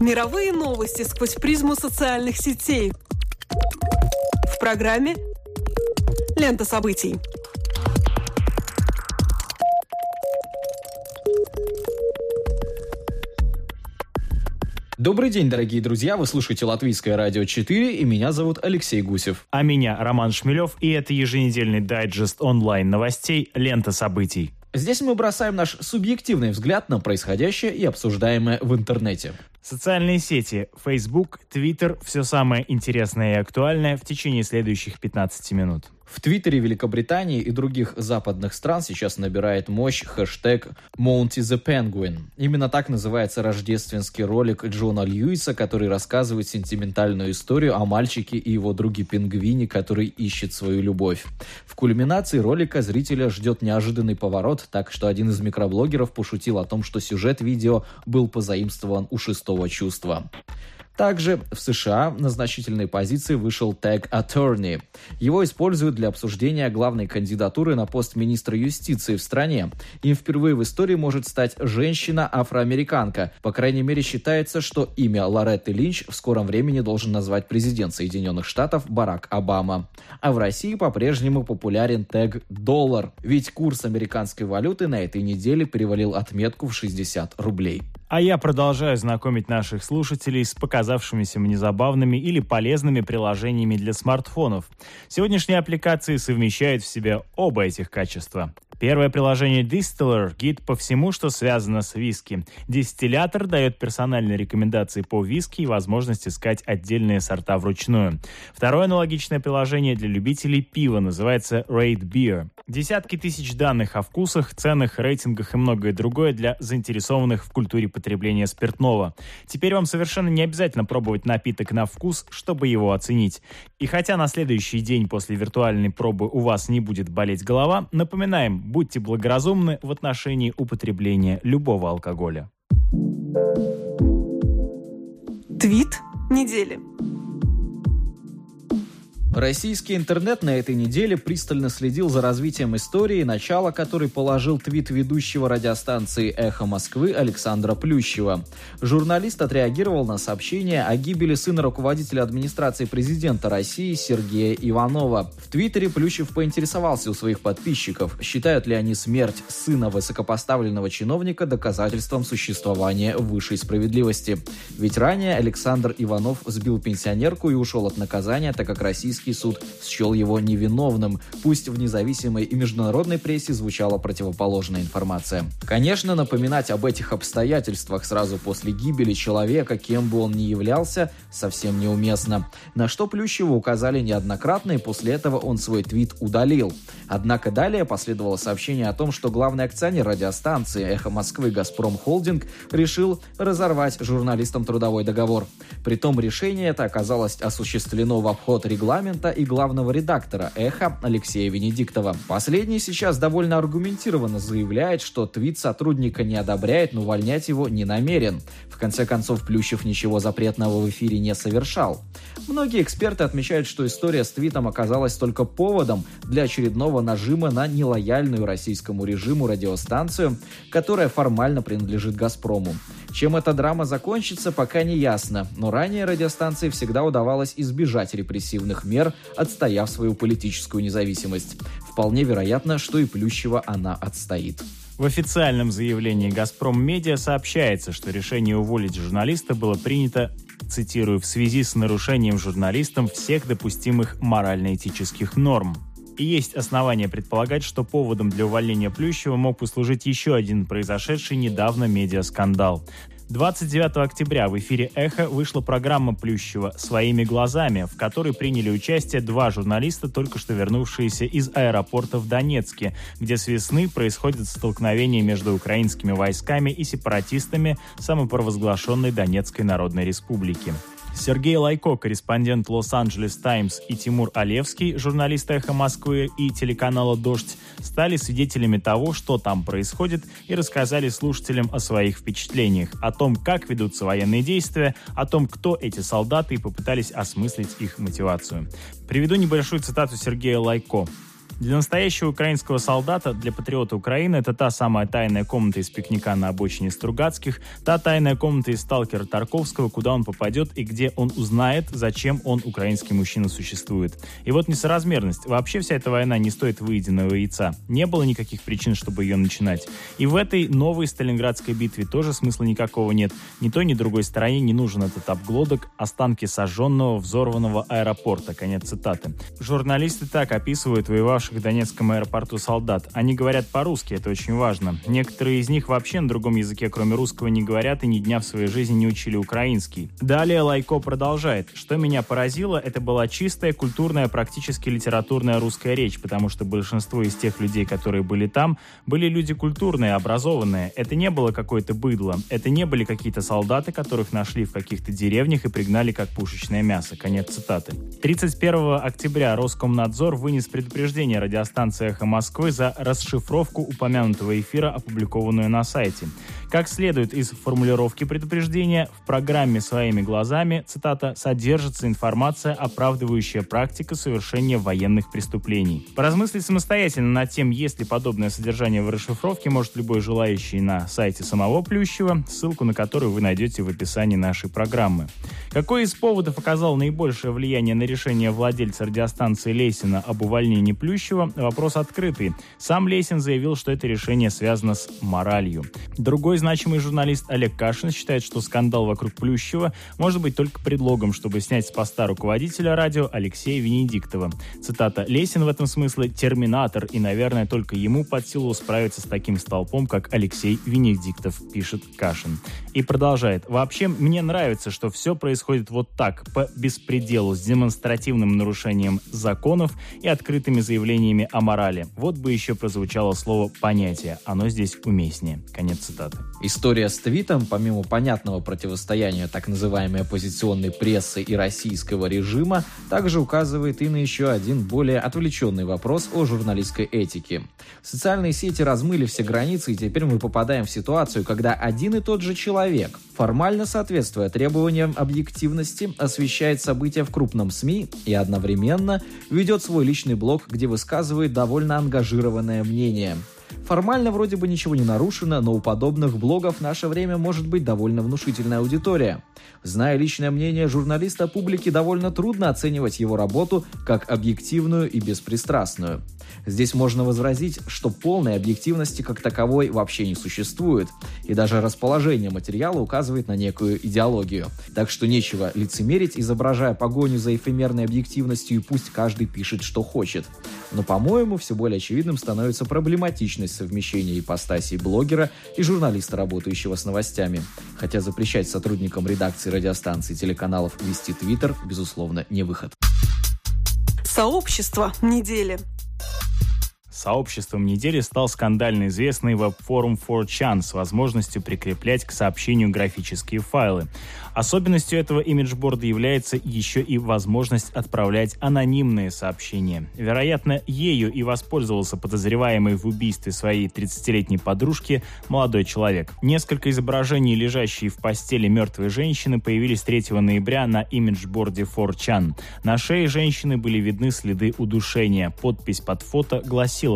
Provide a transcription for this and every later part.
Мировые новости сквозь призму социальных сетей. В программе «Лента событий». Добрый день, дорогие друзья! Вы слушаете Латвийское радио 4, и меня зовут Алексей Гусев. А меня Роман Шмелев, и это еженедельный дайджест онлайн новостей «Лента событий». Здесь мы бросаем наш субъективный взгляд на происходящее и обсуждаемое в интернете. Социальные сети, Facebook, Twitter – все самое интересное и актуальное в течение следующих 15 минут. В Твиттере Великобритании и других западных стран сейчас набирает мощь хэштег Monty the Penguin. Именно так называется рождественский ролик Джона Льюиса, который рассказывает сентиментальную историю о мальчике и его друге пингвине, который ищет свою любовь. В кульминации ролика зрителя ждет неожиданный поворот, так что один из микроблогеров пошутил о том, что сюжет видео был позаимствован у шестого чувства. Также в США на значительной позиции вышел тег «Attorney». Его используют для обсуждения главной кандидатуры на пост министра юстиции в стране. Им впервые в истории может стать женщина-афроамериканка. По крайней мере, считается, что имя Лоретты Линч в скором времени должен назвать президент Соединенных Штатов Барак Обама. А в России по-прежнему популярен тег «Доллар», ведь курс американской валюты на этой неделе перевалил отметку в 60 рублей. А я продолжаю знакомить наших слушателей с показавшимися мне забавными или полезными приложениями для смартфонов. Сегодняшние аппликации совмещают в себе оба этих качества. Первое приложение Distiller – гид по всему, что связано с виски. Дистиллятор дает персональные рекомендации по виски и возможность искать отдельные сорта вручную. Второе аналогичное приложение для любителей пива называется Rate Beer. Десятки тысяч данных о вкусах, ценах, рейтингах и многое другое для заинтересованных в культуре потребления спиртного. Теперь вам совершенно не обязательно пробовать напиток на вкус, чтобы его оценить. И хотя на следующий день после виртуальной пробы у вас не будет болеть голова, напоминаем, будьте благоразумны в отношении употребления любого алкоголя. Твит недели. Российский интернет на этой неделе пристально следил за развитием истории, начало которой положил твит ведущего радиостанции «Эхо Москвы» Александра Плющева. Журналист отреагировал на сообщение о гибели сына руководителя администрации президента России Сергея Иванова. В Твиттере Плющев поинтересовался у своих подписчиков, считают ли они смерть сына высокопоставленного чиновника доказательством существования высшей справедливости. Ведь ранее Александр Иванов сбил пенсионерку и ушел от наказания, так как российский Российский суд счел его невиновным. Пусть в независимой и международной прессе звучала противоположная информация. Конечно, напоминать об этих обстоятельствах сразу после гибели человека, кем бы он ни являлся, совсем неуместно. На что Плющеву указали неоднократно, и после этого он свой твит удалил. Однако далее последовало сообщение о том, что главный акционер радиостанции «Эхо Москвы» «Газпром Холдинг» решил разорвать журналистам трудовой договор. Притом решение это оказалось осуществлено в обход регламента регламента и главного редактора «Эхо» Алексея Венедиктова. Последний сейчас довольно аргументированно заявляет, что твит сотрудника не одобряет, но увольнять его не намерен. В конце концов, Плющев ничего запретного в эфире не совершал. Многие эксперты отмечают, что история с твитом оказалась только поводом для очередного нажима на нелояльную российскому режиму радиостанцию, которая формально принадлежит «Газпрому». Чем эта драма закончится, пока не ясно, но ранее радиостанции всегда удавалось избежать репрессивных мер, отстояв свою политическую независимость. Вполне вероятно, что и Плющева она отстоит. В официальном заявлении «Газпром Медиа» сообщается, что решение уволить журналиста было принято цитирую, в связи с нарушением журналистом всех допустимых морально-этических норм. И есть основания предполагать, что поводом для увольнения Плющева мог послужить еще один произошедший недавно медиаскандал. 29 октября в эфире «Эхо» вышла программа Плющева «Своими глазами», в которой приняли участие два журналиста, только что вернувшиеся из аэропорта в Донецке, где с весны происходит столкновение между украинскими войсками и сепаратистами самопровозглашенной Донецкой Народной Республики. Сергей Лайко, корреспондент Лос-Анджелес Таймс, и Тимур Алевский, журналист «Эхо Москвы» и телеканала «Дождь», стали свидетелями того, что там происходит, и рассказали слушателям о своих впечатлениях, о том, как ведутся военные действия, о том, кто эти солдаты, и попытались осмыслить их мотивацию. Приведу небольшую цитату Сергея Лайко. Для настоящего украинского солдата, для патриота Украины, это та самая тайная комната из пикника на обочине Стругацких, та тайная комната из сталкера Тарковского, куда он попадет и где он узнает, зачем он, украинский мужчина, существует. И вот несоразмерность. Вообще вся эта война не стоит выеденного яйца. Не было никаких причин, чтобы ее начинать. И в этой новой Сталинградской битве тоже смысла никакого нет. Ни той, ни другой стороне не нужен этот обглодок, останки сожженного, взорванного аэропорта. Конец цитаты. Журналисты так описывают воевавших в Донецком аэропорту солдат. Они говорят по-русски, это очень важно. Некоторые из них вообще на другом языке, кроме русского, не говорят и ни дня в своей жизни не учили украинский. Далее Лайко продолжает. Что меня поразило, это была чистая, культурная, практически литературная русская речь, потому что большинство из тех людей, которые были там, были люди культурные, образованные. Это не было какое-то быдло. Это не были какие-то солдаты, которых нашли в каких-то деревнях и пригнали как пушечное мясо. Конец цитаты. 31 октября Роскомнадзор вынес предупреждение радиостанции «Эхо Москвы» за расшифровку упомянутого эфира, опубликованную на сайте. Как следует из формулировки предупреждения, в программе «Своими глазами», цитата, «содержится информация, оправдывающая практику совершения военных преступлений». Поразмыслить самостоятельно над тем, есть ли подобное содержание в расшифровке, может любой желающий на сайте самого Плющева, ссылку на которую вы найдете в описании нашей программы. Какой из поводов оказал наибольшее влияние на решение владельца радиостанции Лесина об увольнении Плющева, вопрос открытый. Сам Лесин заявил, что это решение связано с моралью. Другой значимый журналист Олег Кашин считает, что скандал вокруг Плющева может быть только предлогом, чтобы снять с поста руководителя радио Алексея Венедиктова. Цитата «Лесин в этом смысле терминатор, и, наверное, только ему под силу справиться с таким столпом, как Алексей Венедиктов», пишет Кашин. И продолжает. «Вообще, мне нравится, что все происходит вот так, по беспределу, с демонстративным нарушением законов и открытыми заявлениями о морали. Вот бы еще прозвучало слово «понятие». Оно здесь уместнее». Конец цитаты. История с твитом, помимо понятного противостояния так называемой оппозиционной прессы и российского режима, также указывает и на еще один более отвлеченный вопрос о журналистской этике. Социальные сети размыли все границы, и теперь мы попадаем в ситуацию, когда один и тот же человек, формально соответствуя требованиям объективности, освещает события в крупном СМИ и одновременно ведет свой личный блог, где высказывает довольно ангажированное мнение – Формально вроде бы ничего не нарушено, но у подобных блогов в наше время может быть довольно внушительная аудитория. Зная личное мнение журналиста, публике довольно трудно оценивать его работу как объективную и беспристрастную. Здесь можно возразить, что полной объективности как таковой вообще не существует, и даже расположение материала указывает на некую идеологию. Так что нечего лицемерить, изображая погоню за эфемерной объективностью, и пусть каждый пишет, что хочет. Но, по-моему, все более очевидным становится проблематичность совмещения ипостасей блогера и журналиста, работающего с новостями. Хотя запрещать сотрудникам редакции радиостанций и телеканалов вести твиттер, безусловно, не выход. Сообщество недели. Сообществом недели стал скандально известный веб-форум 4chan с возможностью прикреплять к сообщению графические файлы. Особенностью этого имиджборда является еще и возможность отправлять анонимные сообщения. Вероятно, ею и воспользовался подозреваемый в убийстве своей 30-летней подружки молодой человек. Несколько изображений, лежащие в постели мертвой женщины, появились 3 ноября на имиджборде 4chan. На шее женщины были видны следы удушения. Подпись под фото гласила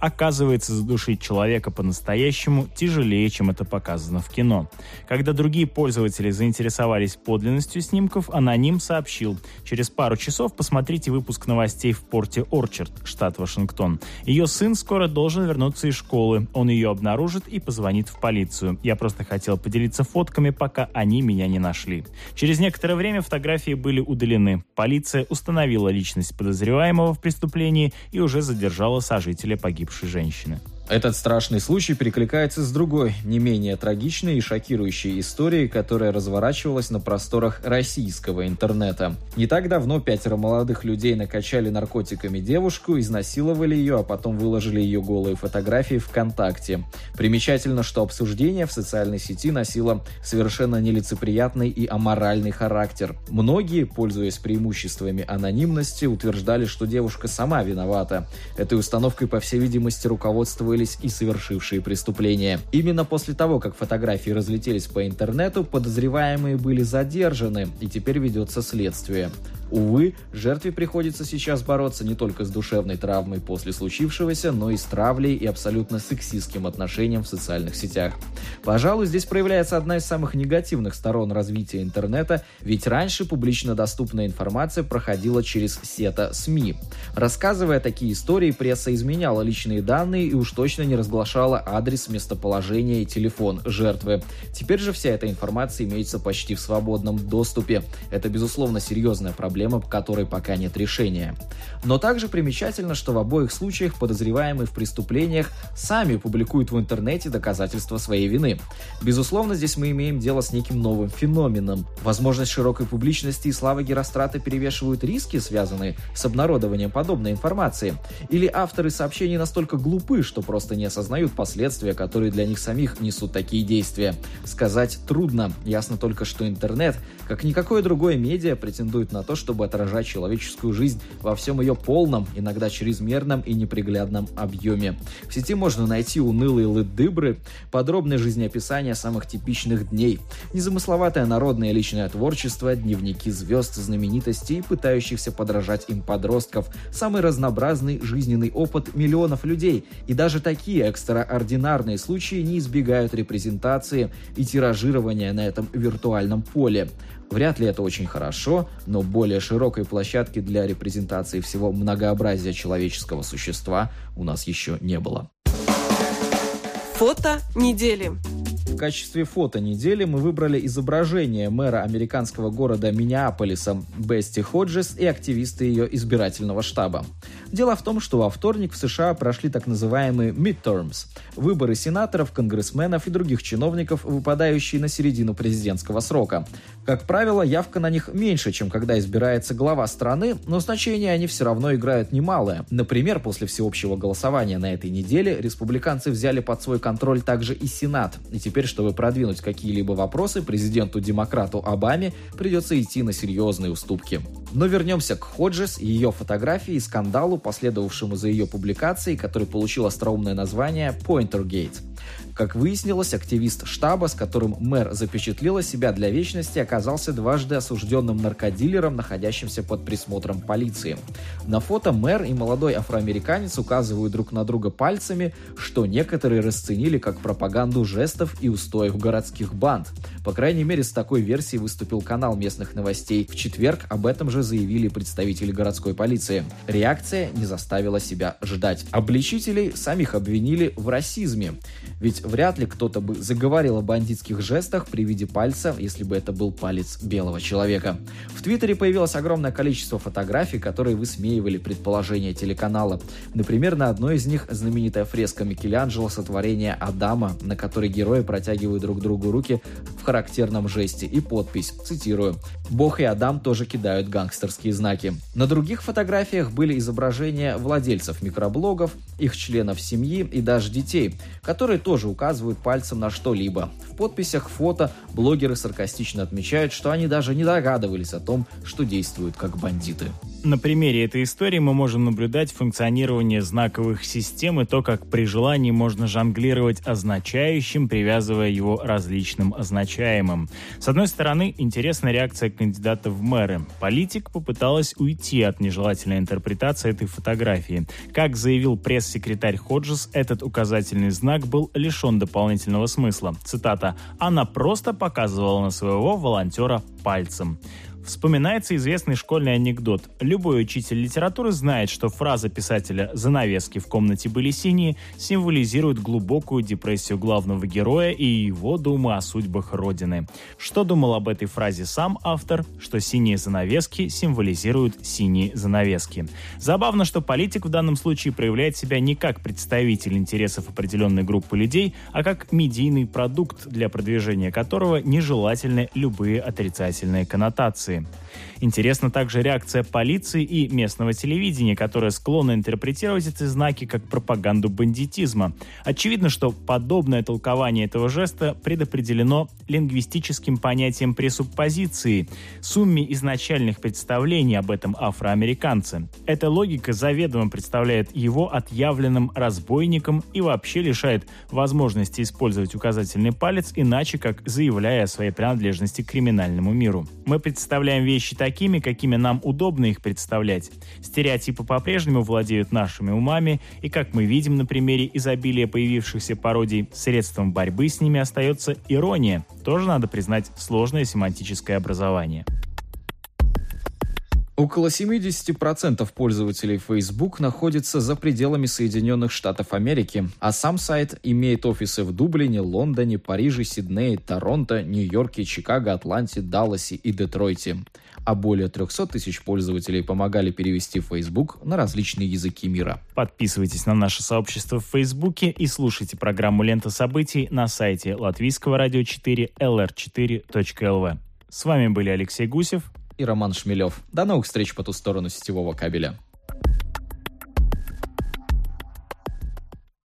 «Оказывается, задушить человека по-настоящему тяжелее, чем это показано в кино». Когда другие пользователи заинтересовались подлинностью снимков, аноним сообщил. Через пару часов посмотрите выпуск новостей в порте Орчард, штат Вашингтон. Ее сын скоро должен вернуться из школы. Он ее обнаружит и позвонит в полицию. Я просто хотел поделиться фотками, пока они меня не нашли. Через некоторое время фотографии были удалены. Полиция установила личность подозреваемого в преступлении и уже задержала сожителя погибшей женщины. Этот страшный случай перекликается с другой, не менее трагичной и шокирующей историей, которая разворачивалась на просторах российского интернета. Не так давно пятеро молодых людей накачали наркотиками девушку, изнасиловали ее, а потом выложили ее голые фотографии ВКонтакте. Примечательно, что обсуждение в социальной сети носило совершенно нелицеприятный и аморальный характер. Многие, пользуясь преимуществами анонимности, утверждали, что девушка сама виновата. Этой установкой, по всей видимости, руководствовались оказывались и совершившие преступления. Именно после того, как фотографии разлетелись по интернету, подозреваемые были задержаны, и теперь ведется следствие. Увы, жертве приходится сейчас бороться не только с душевной травмой после случившегося, но и с травлей и абсолютно сексистским отношением в социальных сетях. Пожалуй, здесь проявляется одна из самых негативных сторон развития интернета, ведь раньше публично доступная информация проходила через сета СМИ. Рассказывая такие истории, пресса изменяла личные данные и уж точно не разглашала адрес, местоположение и телефон жертвы. Теперь же вся эта информация имеется почти в свободном доступе. Это, безусловно, серьезная проблема проблема, которой пока нет решения. Но также примечательно, что в обоих случаях подозреваемые в преступлениях сами публикуют в интернете доказательства своей вины. Безусловно, здесь мы имеем дело с неким новым феноменом. Возможность широкой публичности и славы Герострата перевешивают риски, связанные с обнародованием подобной информации. Или авторы сообщений настолько глупы, что просто не осознают последствия, которые для них самих несут такие действия. Сказать трудно. Ясно только, что интернет, как никакое другое медиа, претендует на то, что чтобы отражать человеческую жизнь во всем ее полном, иногда чрезмерном и неприглядном объеме. В сети можно найти унылые лыдыбры, подробное жизнеописание самых типичных дней, незамысловатое народное личное творчество, дневники звезд, знаменитостей, пытающихся подражать им подростков, самый разнообразный жизненный опыт миллионов людей. И даже такие экстраординарные случаи не избегают репрезентации и тиражирования на этом виртуальном поле. Вряд ли это очень хорошо, но более широкой площадки для репрезентации всего многообразия человеческого существа у нас еще не было. Фото недели. В качестве фото недели мы выбрали изображение мэра американского города Миннеаполиса Бести Ходжес и активисты ее избирательного штаба. Дело в том, что во вторник в США прошли так называемые midterms – выборы сенаторов, конгрессменов и других чиновников, выпадающие на середину президентского срока. Как правило, явка на них меньше, чем когда избирается глава страны, но значение они все равно играют немалое. Например, после всеобщего голосования на этой неделе республиканцы взяли под свой контроль также и Сенат. И теперь, чтобы продвинуть какие-либо вопросы, президенту-демократу Обаме придется идти на серьезные уступки. Но вернемся к Ходжес ее фотографии и скандалу, последовавшему за ее публикацией, который получил остроумное название Pointergate. Как выяснилось, активист штаба, с которым мэр запечатлела себя для вечности, оказался дважды осужденным наркодилером, находящимся под присмотром полиции. На фото мэр и молодой афроамериканец указывают друг на друга пальцами, что некоторые расценили как пропаганду жестов и устоев городских банд. По крайней мере, с такой версией выступил канал местных новостей. В четверг об этом же заявили представители городской полиции. Реакция не заставила себя ждать. Обличителей самих обвинили в расизме. Ведь вряд ли кто-то бы заговорил о бандитских жестах при виде пальца, если бы это был палец белого человека. В Твиттере появилось огромное количество фотографий, которые высмеивали предположения телеканала. Например, на одной из них знаменитая фреска Микеланджело сотворение Адама, на которой герои протягивают друг другу руки в характерном жесте и подпись, цитирую, «Бог и Адам тоже кидают гангстерские знаки». На других фотографиях были изображения владельцев микроблогов, их членов семьи и даже детей, которые тоже указывают пальцем на что-либо. В подписях фото блогеры саркастично отмечают, что они даже не догадывались о том, что действуют как бандиты. На примере этой истории мы можем наблюдать функционирование знаковых систем и то, как при желании можно жонглировать означающим, привязывая его различным означаемым. С одной стороны, интересная реакция кандидата в мэры. Политик попыталась уйти от нежелательной интерпретации этой фотографии. Как заявил пресс-секретарь Ходжес, этот указательный знак был лишен дополнительного смысла. Цитата «Она просто показывала на своего волонтера пальцем». Вспоминается известный школьный анекдот. Любой учитель литературы знает, что фраза писателя «занавески в комнате были синие» символизирует глубокую депрессию главного героя и его думы о судьбах Родины. Что думал об этой фразе сам автор? Что синие занавески символизируют синие занавески. Забавно, что политик в данном случае проявляет себя не как представитель интересов определенной группы людей, а как медийный продукт, для продвижения которого нежелательны любые отрицательные коннотации. Информации. Интересна также реакция полиции и местного телевидения, которое склонно интерпретировать эти знаки как пропаганду бандитизма. Очевидно, что подобное толкование этого жеста предопределено лингвистическим понятием пресуппозиции, сумме изначальных представлений об этом афроамериканце. Эта логика заведомо представляет его отъявленным разбойником и вообще лишает возможности использовать указательный палец иначе, как заявляя о своей принадлежности к криминальному миру. Мы представляем вещи такими, какими нам удобно их представлять. Стереотипы по-прежнему владеют нашими умами, и, как мы видим на примере изобилия появившихся пародий, средством борьбы с ними остается ирония, тоже надо признать сложное семантическое образование. Около 70% пользователей Facebook находится за пределами Соединенных Штатов Америки, а сам сайт имеет офисы в Дублине, Лондоне, Париже, Сиднее, Торонто, Нью-Йорке, Чикаго, Атланте, Далласе и Детройте. А более 300 тысяч пользователей помогали перевести Facebook на различные языки мира. Подписывайтесь на наше сообщество в Фейсбуке и слушайте программу «Лента событий» на сайте латвийского радио 4 lr4.lv. С вами были Алексей Гусев и Роман Шмелев. До новых встреч по ту сторону сетевого кабеля.